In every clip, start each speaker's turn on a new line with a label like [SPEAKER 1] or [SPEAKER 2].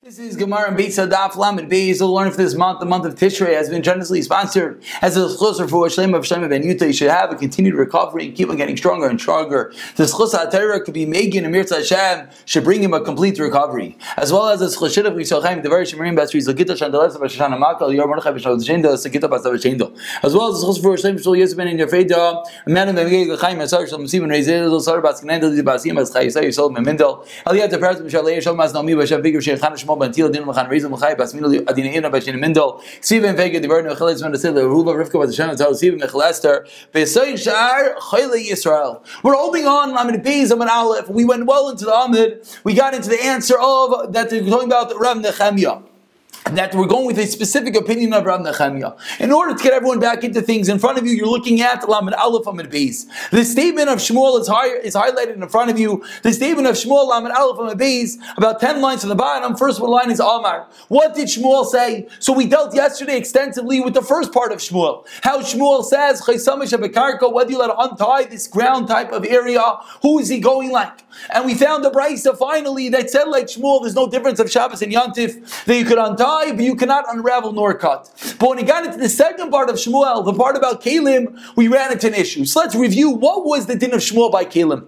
[SPEAKER 1] This is Gemara and Beis Adaf Lamed Beis. We'll learn if this month, the month of Tishrei, has been generously sponsored as a closer for Shlem of Shlem Ben Yuta. You should have a continued recovery and keep on getting stronger and stronger. This Chus Torah could be Megan and Mirza Hashem should bring him a complete recovery, as well as this Chashid of Yisrael the very Shemarim Basri Zagita Shandalev of Shana Makal Yor Mordechai B'Shal Shendo Sagita Basav Shendo, as well as this Chus for Shlem Shul Yisben in your Feda, a man of the Megay Chaim Asar Shal Musim and Rezel Sar Baskinendel Di Basim as Chai Yisrael Yisrael Memendel Aliyat the Paras B'Shal Leir Shal Mas Naomi B'Shav Bigger We're holding on. We went well into the Amid. We got into the answer of that they're talking about Rav Nechemiah that we're going with a specific opinion of Rav Nechemiah. In order to get everyone back into things, in front of you, you're looking at Lamed Aleph Amid Beis. The statement of Shmuel is, high, is highlighted in front of you. The statement of Shmuel Lamed Aleph Amid Beis, about 10 lines from the bottom. First one line is Amar. What did Shmuel say? So we dealt yesterday extensively with the first part of Shmuel. How Shmuel says, whether you let untie this ground type of area, who is he going like? And we found the Brisa finally that said like Shmuel, there's no difference of Shabbos and Yantif, that you could untie, but you cannot unravel nor cut. But when he got into the second part of Shmuel, the part about Kalim, we ran into an issue. So let's review what was the din of Shmuel by Kalim.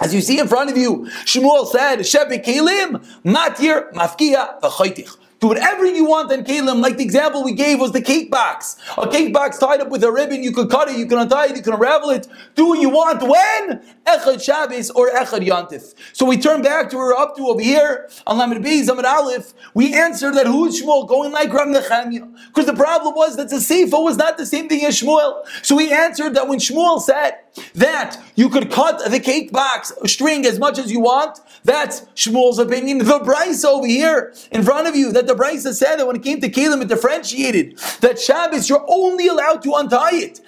[SPEAKER 1] As you see in front of you, Shmuel said, Shebe Kalim, Matir, Mafkia, V'choitich. Do whatever you want on Kalim. Like the example we gave was the cake box. A cake box tied up with a ribbon, you could cut it, you can untie it, you can unravel it. Do what you want. When? Echad Shabbos or Echad Yantif. So we turn back to where we're up to over here on Lamed B, Zamad Aleph. We answer that who's Shmuel going like Ram Nechemia? Because the problem was that the Seifa was not the same thing as Shmuel. So we answered that when Shmuel said that you could cut the cake box string as much as you want, that's Shmuel's opinion. The Brisa over here in front of you, that the Brisa said that when it came to Kalim, it differentiated that Shabbos, you're only allowed to untie it.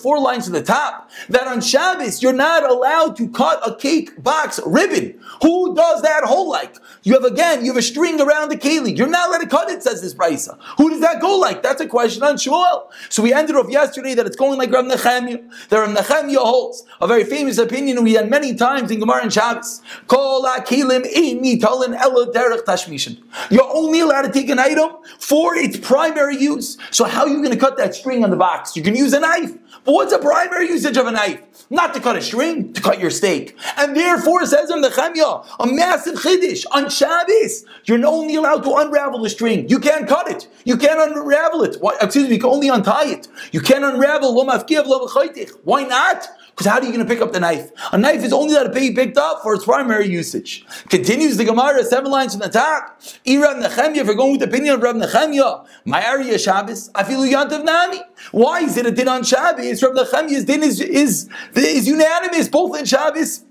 [SPEAKER 1] Four lines to the top. That on Shabbos, you're not allowed to cut a cake box ribbon. Who does that whole like? You have again, you have a string around the keli. You're not allowed to cut it, says this Brisa. Who does that go like? That's a question on Shmuel. So we ended off yesterday that it's going like Rav Nechemia. That Rav Nechemia holds a very famous opinion we had many times in Gemara and Shabbos. Kol akilim talin elo tashmishin. You're only allowed to take an item for its primary use. So how are you going to cut that string on the box? You can use a knife. But what's the primary usage of a knife? Not to cut a string, to cut your steak. And therefore, says in the Chemya, a massive chiddush on Shabbos, you're only allowed to unravel the string. You can't cut it. You can't unravel it. Why, excuse me, you can only untie it. You can't unravel Why not? Because how are you going to pick up the knife? A knife is only allowed to be picked up for its primary usage. Continues the Gemara, seven lines from the top. Irav Nechemya, if we're going with the opinion of Rav Nechemya, my area Shabbos, I afilu yantav nami. Why is it a din on Shabbos? Rav Nechemya's din is, is, is unanimous, both in Shabbos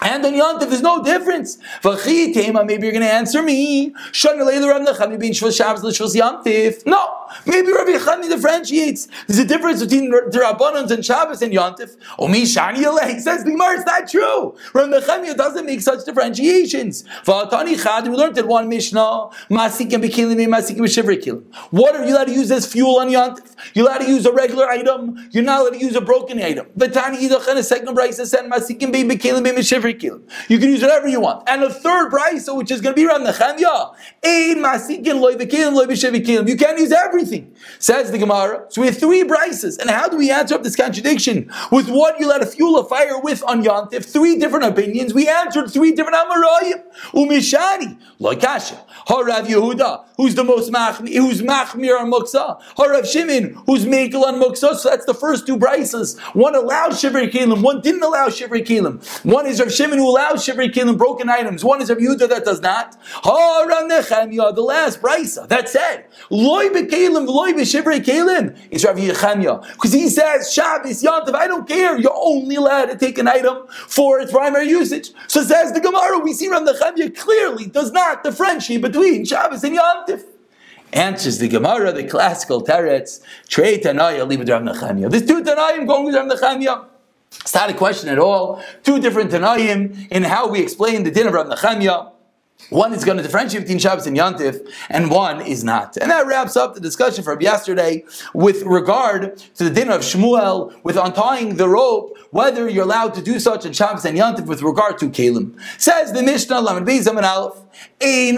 [SPEAKER 1] and on Yontif, there's no difference. Maybe you're going to answer me. No. Maybe Rabbi Chani differentiates. There's a difference between the Rabbanans and Shabbos and Yontif. Omi Shani He says Gemara, it's not true. Rabbi Nechemia doesn't make such differentiations. We learned that one Mishnah, Masikim Bekilim, Masikim Shivrikilim. What are you allowed to use as fuel on Yontif? You're allowed to use a regular item. You're not allowed to use a broken item. Batani Yidach and a second Brisa said Masikim Bekilim, You can use whatever you want. And a third Brisa, which is going to be around Nechemia, Ein. You can't use everything. Says the Gemara. So we have three brises. And how do we answer up this contradiction? With what you let a fuel a fire with on Yantif? Three different opinions. We answered three different Amarayim. Umishani. Loikasha. Harav Yehuda, who's the most machmir, who's machmir on muksa. Harav Shimon, who's mekel on muksa. So that's the first two brises. One allowed shivrei kelim, one didn't allow shivrei kelim. One is Rav Shimon who allows shivrei kelim, broken items. One is Rav Yehuda that does not. Nechemya, the last brisa. That said, loy bekelim, loy beshivrei kelim is Rav Nechemya. Because he says, Shabbos, Yantav, I don't care. You're only allowed to take an item for its primary usage. So says the Gemara, we see Rav Nechemya clearly does not differentiate between Shabbos and Yom Tif? Answers the Gemara, the classical teretz, Trey Tanaya, leave it Rav Nechemia. There's two Tanayim going with Rav. It's not a question at all. Two different Tanayim in how we explain the din of Rav Nechemia. One is going to differentiate between Shabbos and Yantif, and one is not. And that wraps up the discussion from yesterday with regard to the din of Shmuel, with untying the rope, whether you're allowed to do such in Shabbos and Yantif with regard to Kalim. Says the Mishnah, Lamed Beis Aleph, You're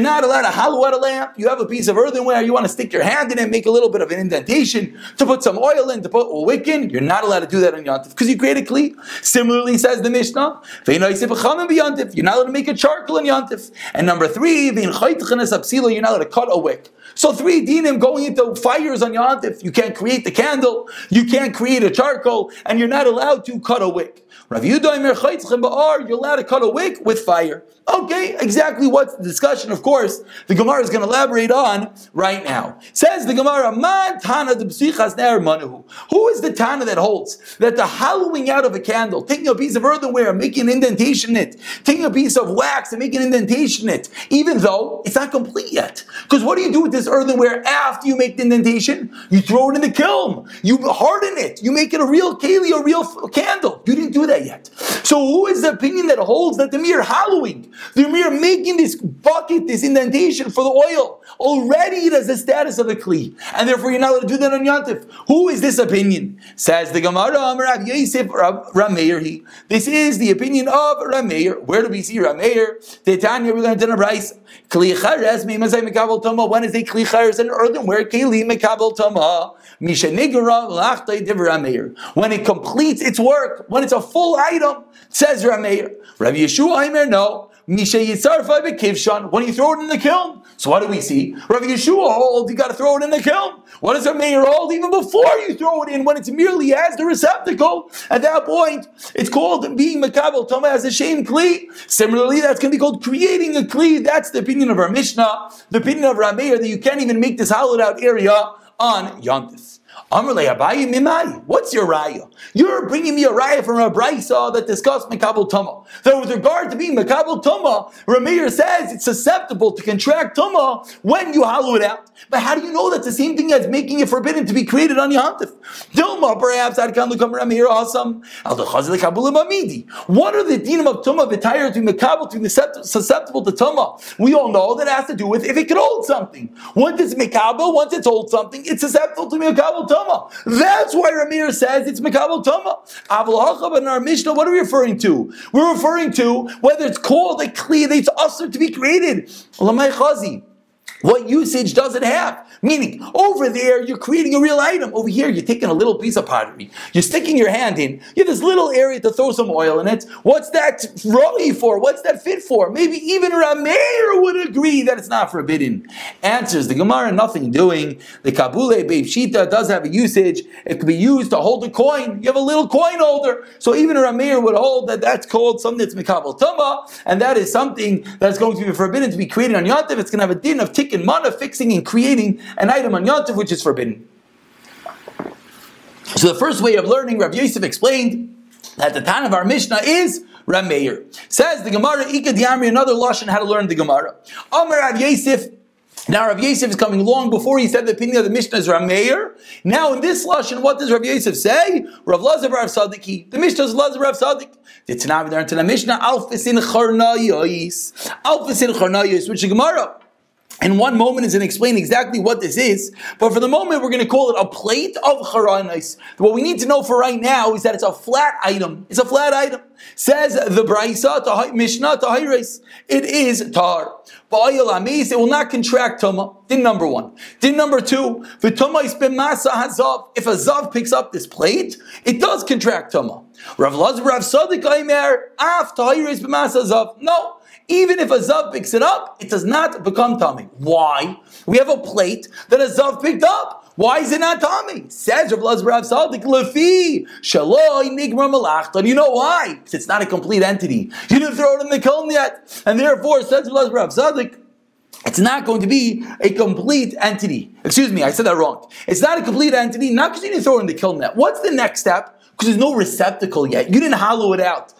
[SPEAKER 1] not allowed to hollow out a lamp. You have a piece of earthenware, you want to stick your hand in it, make a little bit of an indentation to put some oil in, to put a wick in. You're not allowed to do that on Yantif because you create a kli. Similarly, says the Mishnah, you're not allowed to make a charcoal in Yantif. And number three, you're not allowed to cut a wick. So three dinim going into fires on Yantif. You can't create the candle, you can't create a charcoal, and you're not allowed to cut a wick. Rav you're allowed to cut a wick with fire. Okay, exactly what's the discussion, of course, the Gemara is going to elaborate on right now. Says the Gemara, Man Tana Manuhu. Who is the Tana that holds that the hollowing out of a candle, taking a piece of earthenware, making an indentation in it, taking a piece of wax and making an indentation in it, even though it's not complete yet. Because what do you do with this earthenware after you make the indentation? You throw it in the kiln. You harden it. You make it a real keli, a real candle. You didn't do that yet. So who is the opinion that holds that the mere hollowing the mere making this bucket, this indentation for the oil, already it has the status of a kli, and therefore you're not allowed to do that on Yantif. Who is this opinion? Says the Gemara, Rav Yosef Rameir. This is the opinion of Rameir. Where do we see Rameir? Tanya, we learned in a rice. When is a kli chares an earthenware keli mekabel tama? When it completes its work, when it's a full item, says Rameir. Rav Yeshua Aimer, no. When you throw it in the kiln. So what do we see? Rav Yeshua holds you got to throw it in the kiln. What does Rameir hold? Even before you throw it in, when it's merely as the receptacle, at that point, it's called being makabel tama as a shame kli. Similarly, that's going to be called creating a kli. That's the opinion of our Mishnah, the opinion of Rameir that you can't even make this hollowed out area on Yontif. What's your raya? You're bringing me a raya from a brisa that discussed mekabel tuma. That with regard to being mekabel tuma, Rameir says it's susceptible to contract tuma when you hollow it out. But how do you know that's the same thing as making it forbidden to be created on Yantif? Dilma, perhaps Adkan Lukam Rameir awesome. What are the dinim of tuma v'tayr to mekabel to susceptible to tuma? We all know that has to do with if it can hold something. Once it's mekabel, once it's hold something, it's susceptible to mekabel tuma. That's why Ramir says it's Mekabel Tuma. Avul in our Mishnah, what are we referring to? We're referring to whether it's called a Kli, it's also to be created. Lamai Chazi. What usage does it have? Meaning, over there, you're creating a real item. Over here, you're taking a little piece of pottery. You're sticking your hand in. You have this little area to throw some oil in it. What's that roi for? What's that fit for? Maybe even Rameir would agree that it's not forbidden. Answers the Gemara, nothing doing. The Kabule Beib Shita does have a usage. It could be used to hold a coin. You have a little coin holder. So even Rameir would hold that that's called something that's Mikabel Tuma, and that is something that's going to be forbidden to be created on Yantiv. It's going to have a din of tikkun mana, fixing and creating an item on Yontif which is forbidden. So the first way of learning, Rav Yosef explained that the time of our Mishnah is Rameir. Says the Gemara, Ika Diamri, another Lashon how to learn the Gemara. Amar Rav Yosef, now Rav Yosef is coming long before he said the opinion of the Mishnah is Rameir. Now in this Lashon, what does Rav Yosef say? Rav Lazar Rav Sadiki. The Mishnah is Lazar Rav Sadik. The Tanah we learned to the Mishnah, Alphys in Charnayos. Alphys in Charnayos, which is Gemara in one moment is going to explain exactly what this is, but for the moment we're going to call it a plate of charanais. What we need to know for right now is that it's a flat item. It's a flat item. Says the Brisa to Mishnah to Hayres. It is tar. It will not contract tuma. Din number one. Din number two. Is hazav. If a zav picks up this plate, it does contract tuma. Rav Laz Rav Sadik Aimer af Hayres b'masa zav. No. Even if a Zav picks it up, it does not become tummy. Why? We have a plate that a Zav picked up. Why is it not tummy? Says Rav Lazar Sadik Lefi Shaloi Nigra Malachta. You know why? Because it's not a complete entity. You didn't throw it in the kiln yet, and therefore says Rav Lazar Sadik. It's not going to be a complete entity. Excuse me, I said that wrong. It's not a complete entity, not because you didn't throw it in the kiln yet. What's the next step? Because there's no receptacle yet. You didn't hollow it out.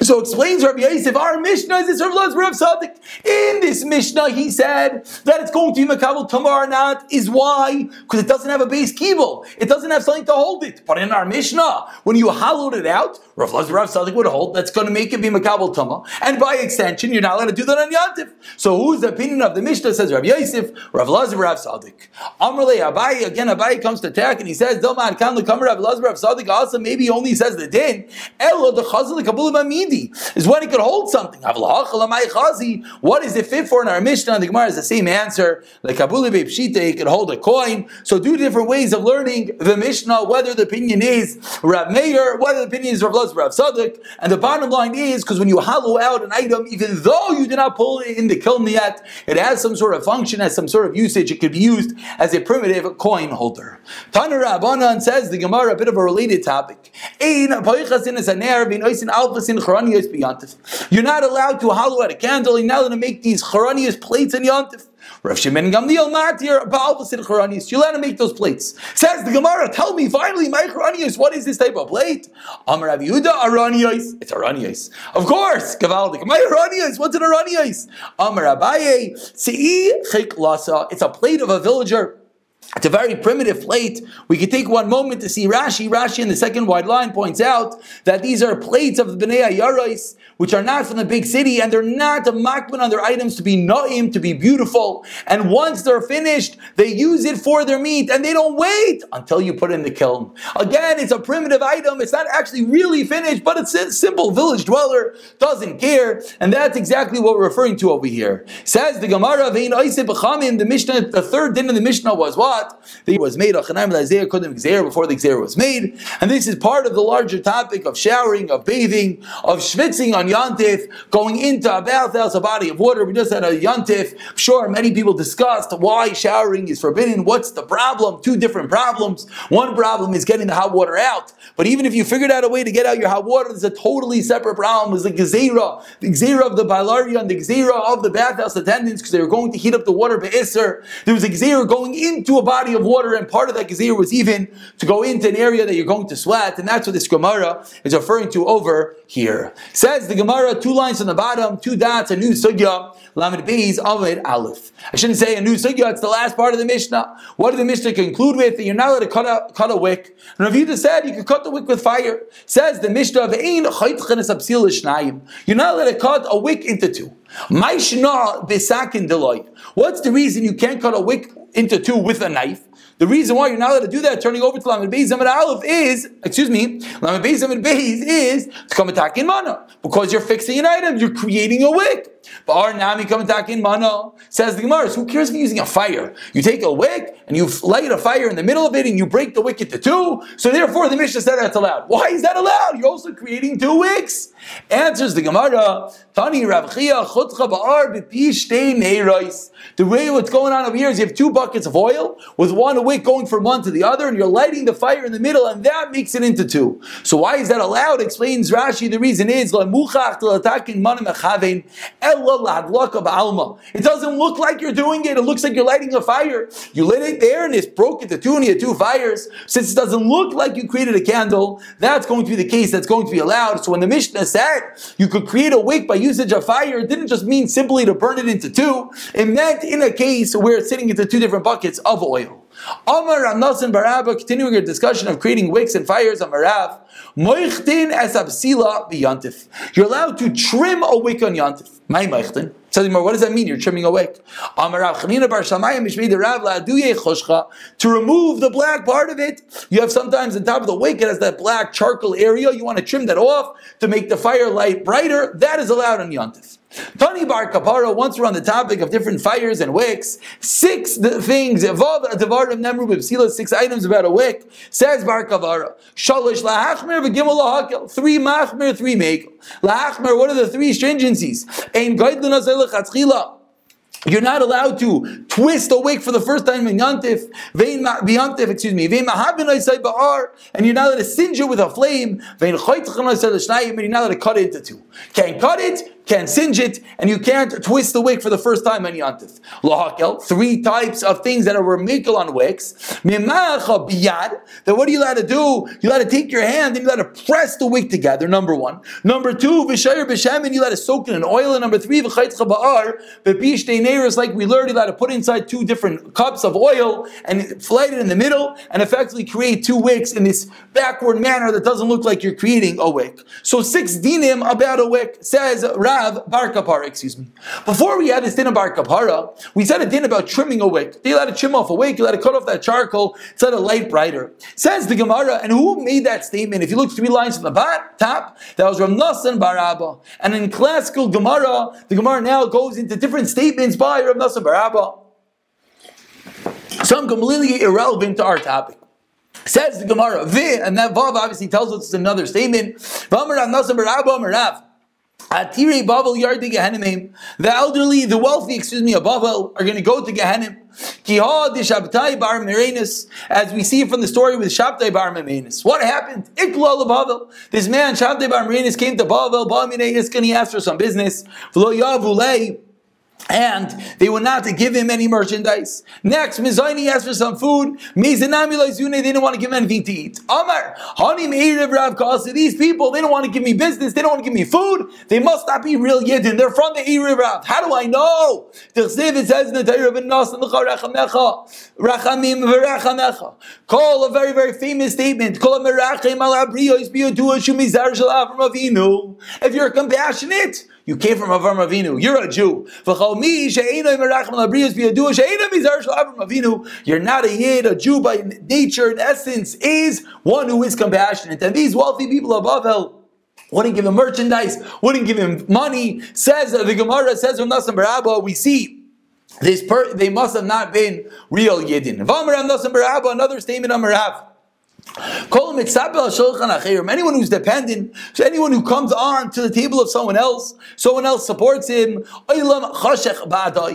[SPEAKER 1] So explains Rabbi Yosef, our Mishnah is this Rav Rav Sadik. In this Mishnah, he said that it's going to be Makabal Tamar not, is why? Because it doesn't have a base kibble. It doesn't have something to hold it. But in our Mishnah, when you hollowed it out, Rav Rav Sadik would hold that's going to make it be Makabal Tamar. And by extension, you're not allowed to do that on Yantif. So who's the opinion of the Mishnah, says Rabbi Yosef, Rav Lazar Rav Sadik. Amrle Abai, again, Abai comes to attack and he says, Dilman Kan Lekam Rav Lazar Rav Sadik also maybe he only says the din. Elo the Chazal Kabul is when it could hold something. What is it fit for in our Mishnah? The Gemara is the same answer. Like Kabuli Pshita, it could hold a coin. So two different ways of learning the Mishnah, whether the opinion is Rav Meir, whether the opinion is Rav Luz, Rav Sadik. And the bottom line is, because when you hollow out an item, even though you did not pull it in the kiln yet, it has some sort of function, has some sort of usage, it could be used as a primitive coin holder. Tana Rabbanan says the Gemara, a bit of a related topic. You're not allowed to hollow out a candle, you're not allowed to make these charanias plates and yantif. Rav Shimon Gamliel Matir Ba'alvasid Charanias. You let him make those plates. Says the Gemara, tell me finally, my Charanias, what is this type of plate? Amar Rav Yehuda. It's Aranias. Of course, Gavaldik. My Aranias, what's an Aranias? Amar Abaye Sei Chik Lasa. It's a plate of a villager. It's a very primitive plate. We could take one moment to see Rashi. Rashi in the second wide line points out that these are plates of the Bnei Yarais, which are not from the big city, and they're not a makman on their items to be naim, to be beautiful. And once they're finished, they use it for their meat, and they don't wait until you put in the kiln. Again, it's a primitive item. It's not actually really finished, but it's a simple village dweller doesn't care, and that's exactly what we're referring to over here. Says the Gemara, the Mishnah, the third din of the Mishnah was what? That was made Isaiah couldn't exer before the Xer was made. And this is part of the larger topic of showering, of bathing, of schwitzing on Yantif, going into a bathhouse, a body of water. We just had a Yantif. I'm sure many people discussed why showering is forbidden. What's the problem? Two different problems. One problem is getting the hot water out. But even if you figured out a way to get out your hot water, there's a totally separate problem. There's the Gezerah, the Gezerah of the Bailaria and the Gezerah of the bathhouse attendants because they were going to heat up the water Be'isr. There was a Gezerah going into a body of water, and part of that Gezerah was even to go into an area that you're going to sweat, and that's what this Gemara is referring to over here. Says the Gemara, two lines on the bottom, two dots, a new sugya. Lamed Beis Amid Aleph. I shouldn't say a new sugya, it's the last part of the Mishnah. What did the Mishnah conclude with? That you're not allowed to cut a, cut a wick. And Rav Yudah said you can cut the wick with fire. Says the Mishnah You're not allowed to cut a wick into two. What's the reason you can't cut a wick into two with a knife? The reason why you're not allowed to do that, turning over to Lamed Beis Zamid Aleph, is, excuse me, Lamed Beis Zamid Beis is to come attack in mana. Because you're fixing an item, you're creating a wick. Our Nami come attack in mana, says the Gemara, who cares if you're using a fire? You take a wick and you light a fire in the middle of it and you break the wick into two. So therefore the Mishnah said that's allowed. Why is that allowed? You're also creating two wicks. Answers the Gemara, Tani Rav Chia Chutcha Ba'ar The way what's going on over here is you have two buckets of oil with one wick going from one to the other, and you're lighting the fire in the middle, and that makes it into two. So why is that allowed? Explains Rashi. The reason is it doesn't look like you're doing it. It looks like you're lighting a fire. You lit it there, and it's broke into two, and you had two fires. Since it doesn't look like you created a candle, that's going to be the case. That's going to be allowed. So when the Mishnah said you could create a wick by usage of fire, it didn't just mean simply to burn it into two. It meant in a case where it's sitting into two different buckets of oil. Amar Ramnasan Barabba, continuing our discussion of creating wicks and fires on Marav, Moichtin es absila biyantif. You're allowed to trim a wick on yantif. My moichtin. Tell me what does that mean? You're trimming a wick. Amar Chanina Bar Shamayim Mishmei Rav La'aduye Choshcha. To remove the black part of it, you have sometimes the top of the wick, it has that black charcoal area. You want to trim that off to make the fire light brighter. That is allowed on yantif. Tani Bar Kapara, once we're on the topic of different fires and wicks, six things, six items about a wick, says Bar Kapara, Shalish Lahachmer V'Gimel Lahakil, three Machmer, three Mekel. Lahachmer, what are the three stringencies? Ein. You're not allowed to twist a wick for the first time in Yantif, Yantif, excuse me, and you're not allowed to singe it with a flame, and you're not allowed to cut it into two. Can't cut it, can't singe it, and you can't twist the wick for the first time on Yantif. Lahakel, three types of things that are remikel on wicks. biyad, then what are you allowed to do? You're allowed to take your hand and you're allowed to press the wick together, number one. Number two, v'shayr b'shem, and you're allowed to soak it in oil. And number three, v'chaytcha ba'ar, v'pish neiros, like we learned, you're to put inside two different cups of oil and light it in the middle and effectively create two wicks in this backward manner that doesn't look like you're creating a wick. So six dinim about a wick says, Rav Bar Kapara, excuse me. Before we had this din of Bar Kapara, we said a din about trimming a wick. They let it trim off a wick, you let it cut off that charcoal, it's let it light brighter. Says the Gemara, and who made that statement? If you look three lines from the top, that was Rav Nassan Bar Abba. And in classical Gemara, the Gemara now goes into different statements by Rav Nassan Bar Abba. Some completely irrelevant to our topic. Says the Gemara, and that vav obviously tells us it's another statement. The elderly, the wealthy, excuse me, of Babel are going to go to Gehenim. As we see from the story with Shabtai Bar Memenis. What happened? This man, Shabtai Bar Memenis, came to Babel, and he asked for some business and they would not give him any merchandise. Next, Mizaini asked for some food. They didn't want to give him anything to eat. Amar, These people, they don't want to give me business. They don't want to give me food. They must not be real Yidden. They're from the Erev Rav. How do I know? It says in the Torah Call a very, very famous statement. If you're compassionate, you came from Avram Avinu. You're a Jew. You're not a Yid. A Jew by nature and essence is one who is compassionate. And these wealthy people of Bavel wouldn't give him merchandise, wouldn't give him money. Says the Gemara says from Nasan Barabba, we see this per, they must have not been real Yidin. Another statement on Marav. Anyone who's dependent, so anyone who comes on to the table of someone else, someone else supports him.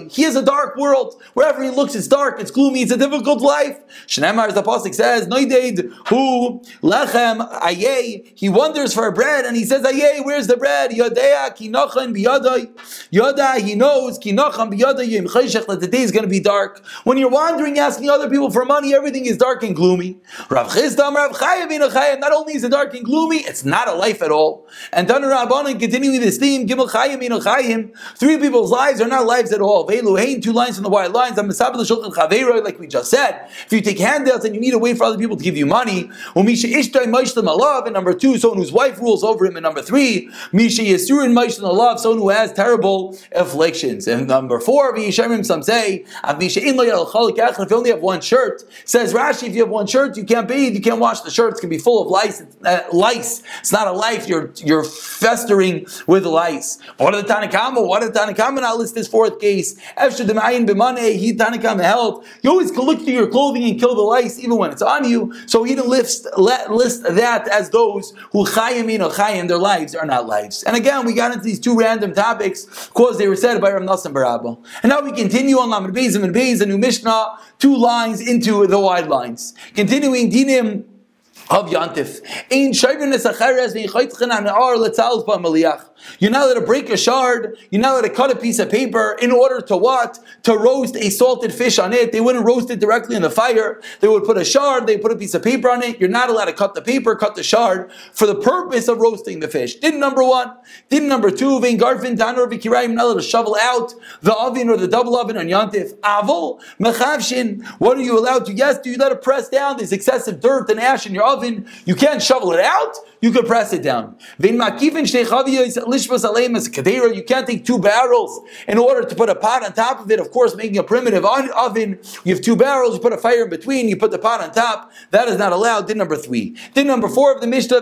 [SPEAKER 1] He has a dark world. Wherever he looks, it's dark, it's gloomy, it's a difficult life. Shnemar, as the Apostle says, Noideid, who lechem ayeh, he wonders for bread, and he says, Ayeh, where's the bread? Yodea kinochan biyadai. Yoda, he knows kinochan biyadai that the day is going to be dark. When you're wandering, asking other people for money, everything is dark and gloomy. Rav not only is it dark and gloomy, it's not a life at all. And Tanu Rabbanan continuing this theme, Gimel Chayim Chayim, three people's lives are not lives at all. Velu Hein, two lines from the white lines, like we just said. If you take handouts and you need a way for other people to give you money, and number two, someone whose wife rules over him, and number three, Misha Yisurin Maishtan Alav, someone who has terrible afflictions. And number four, Vishemim, some say, if you only have one shirt, says Rashi, if you have one shirt, you can't bathe, you can't wash the shirts, can be full of lice. Uh, lice. It's not a life. You're you're festering with lice. What are the Tanakama? What are the Tanakama? I'll list this fourth case. He Tanakama held. You always can look through your clothing and kill the lice, even when it's on you. So he didn't list that as those who chayim or chayim their lives are not lives. And again, we got into these two random topics because they were said by Ram Nassim Barabo. And now we continue on Lamed and Beis, a new Mishnah, two lines into the wide lines. Continuing Dinim of Yantif. Ein shayvin esacheres v'yichaytchen an ar letzalz b'maliach. You're not allowed to break a shard. You're not allowed to cut a piece of paper in order to what? To roast a salted fish on it. They wouldn't roast it directly in the fire. They would put a shard, they put a piece of paper on it. You're not allowed to cut the paper, cut the shard for the purpose of roasting the fish. Did number one. Did number two, vein garfin v'kirayim, not allowed to shovel out the oven or the double oven on yantif. Avol, mechavshin. What are you allowed to? Yes, do you let it press down? There's excessive dirt and ash in your oven. You can't shovel it out you could press it down. You can't take two barrels in order to put a pot on top of it. Of course, making a primitive oven, you have two barrels, you put a fire in between, you put the pot on top. That is not allowed. Din number three. Din number four of the Mishnah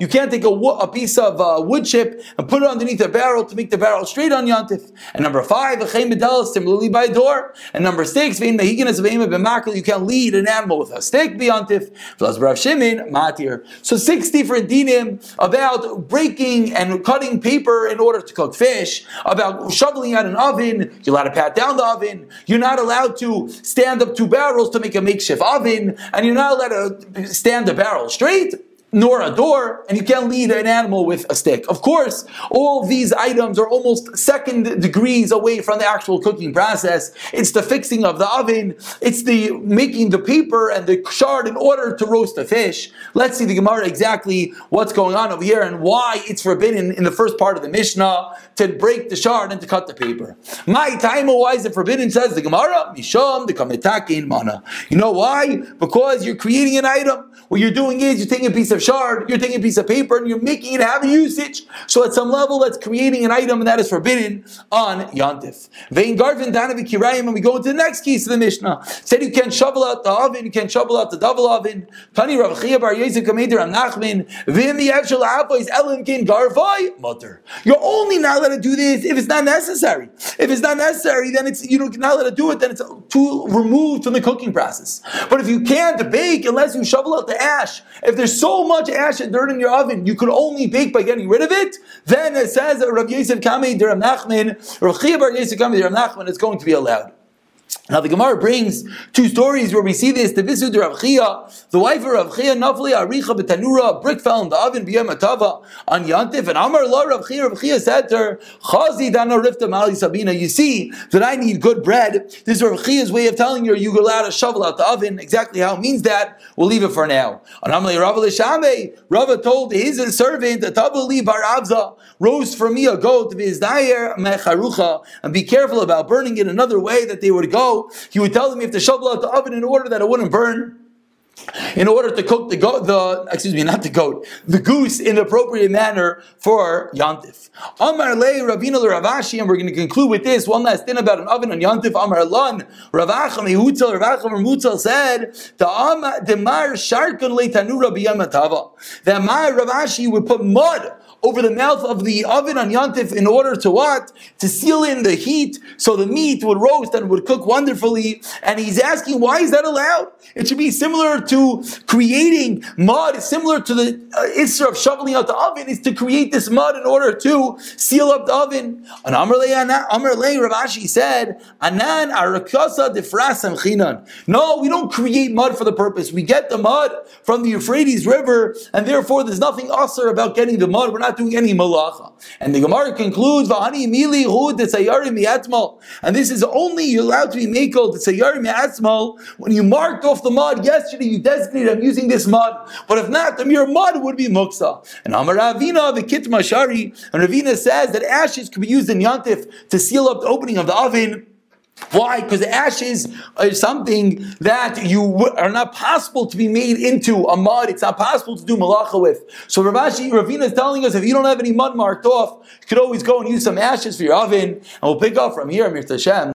[SPEAKER 1] You can't take a, a piece of uh, wood chip and put it underneath a barrel to make the barrel straight on Yantif. And number five, similarly by a door. And number six, you can't lead an animal with a stick Yantif. Shimon, matir. So six different dinim about breaking and cutting paper in order to cook fish, about shoveling out an oven, you're allowed to pat down the oven, you're not allowed to stand up two barrels to make a makeshift oven, and you're not allowed to stand the barrel straight nor a door, and you can't lead an animal with a stick. Of course, all these items are almost second degrees away from the actual cooking process. It's the fixing of the oven, it's the making the paper and the shard in order to roast the fish. Let's see the Gemara exactly what's going on over here and why it's forbidden in the first part of the Mishnah to break the shard and to cut the paper. My time, why is it forbidden? Says the Gemara, Misham the Kametakin Mana. You know why? Because you're creating an item. What you're doing is you're taking a piece of shard, you're taking a piece of paper and you're making it have usage. So at some level, that's creating an item that is forbidden on Yantif. Vein Garvin Danavi Kirayim, and we go into the next case of the Mishnah. Said you can't shovel out the oven, you can't shovel out the double oven. Tani Rav Bar Yezek Kameder Am Nachman, Vim Yevshel. You're only not allowed to do this if it's not necessary. If it's not necessary, then it's you know not allowed to do it, then it's too removed from the cooking process. But if you can't bake unless you shovel out the ash, if there's so much ash and dirt in your oven, you could only bake by getting rid of it, then it says that Rav Yosef Kamei Ram Nachman, Rav Chia Bar Yosef Kamei Ram Nachman, it's going to be allowed. Now the Gemara brings two stories where we see this. The Visud Rav Chia, the wife of Rav Chia, Nafli Aricha Betanura, brick fell in the oven b'yam atava on Yantif, and Amar La Rav Chia, Rav Chia said to her, Chazi Dana Rifta Mali Sabina, you see that I need good bread. This is Rav Chia's way of telling her you allowed to shovel out the oven. Exactly how it means that, we'll leave it for now. On Amalei Rav Lishame, Rav told his servant, Tabali Bar Avza, roast for me a goat, Vizdayer Mecharucha, and be careful about burning it another way that they would go he would tell them you have to shovel out the oven in order that it wouldn't burn in order to cook the goat, the excuse me, not the goat, the goose in the appropriate manner for yantif. Amar le Ravina Ravashi, and we're going to conclude with this one last thing about an oven on yantif. Amar lan Ravacham Yehutel Ravacham Mutzal said the the Mar Sharkan le Tanura b'yamatava. That Mar Ravashi would put mud over the mouth of the oven on Yantif in order to what? To seal in the heat so the meat would roast and would cook wonderfully. And he's asking, why is that allowed? It should be similar to creating mud, similar to the uh, Isra of shoveling out the oven, is to create this mud in order to seal up the oven. And Amr Lei Ravashi said, Anan arakasa defrasam chinan. No, we don't create mud for the purpose. We get the mud from the Euphrates River, and therefore there's nothing usher about getting the mud. We're not doing any malacha. And the Gemara concludes, Vahani mili hu mi'atmal. And this is only you're allowed to be makel desayari mi'atmal when you marked off the mud yesterday, you designated I'm using this mud. But if not, the mere mud would be muksa. And Amar Ravina, the kit mashari, and Ravina says that ashes could be used in yantif to seal up the opening of the oven. Why? Because ashes are uh, something that you are not possible to be made into a mud. It's not possible to do malacha with. So Ravashi, Ravina is telling us if you don't have any mud marked off, you could always go and use some ashes for your oven, and we'll pick up from here, Mir Hashem.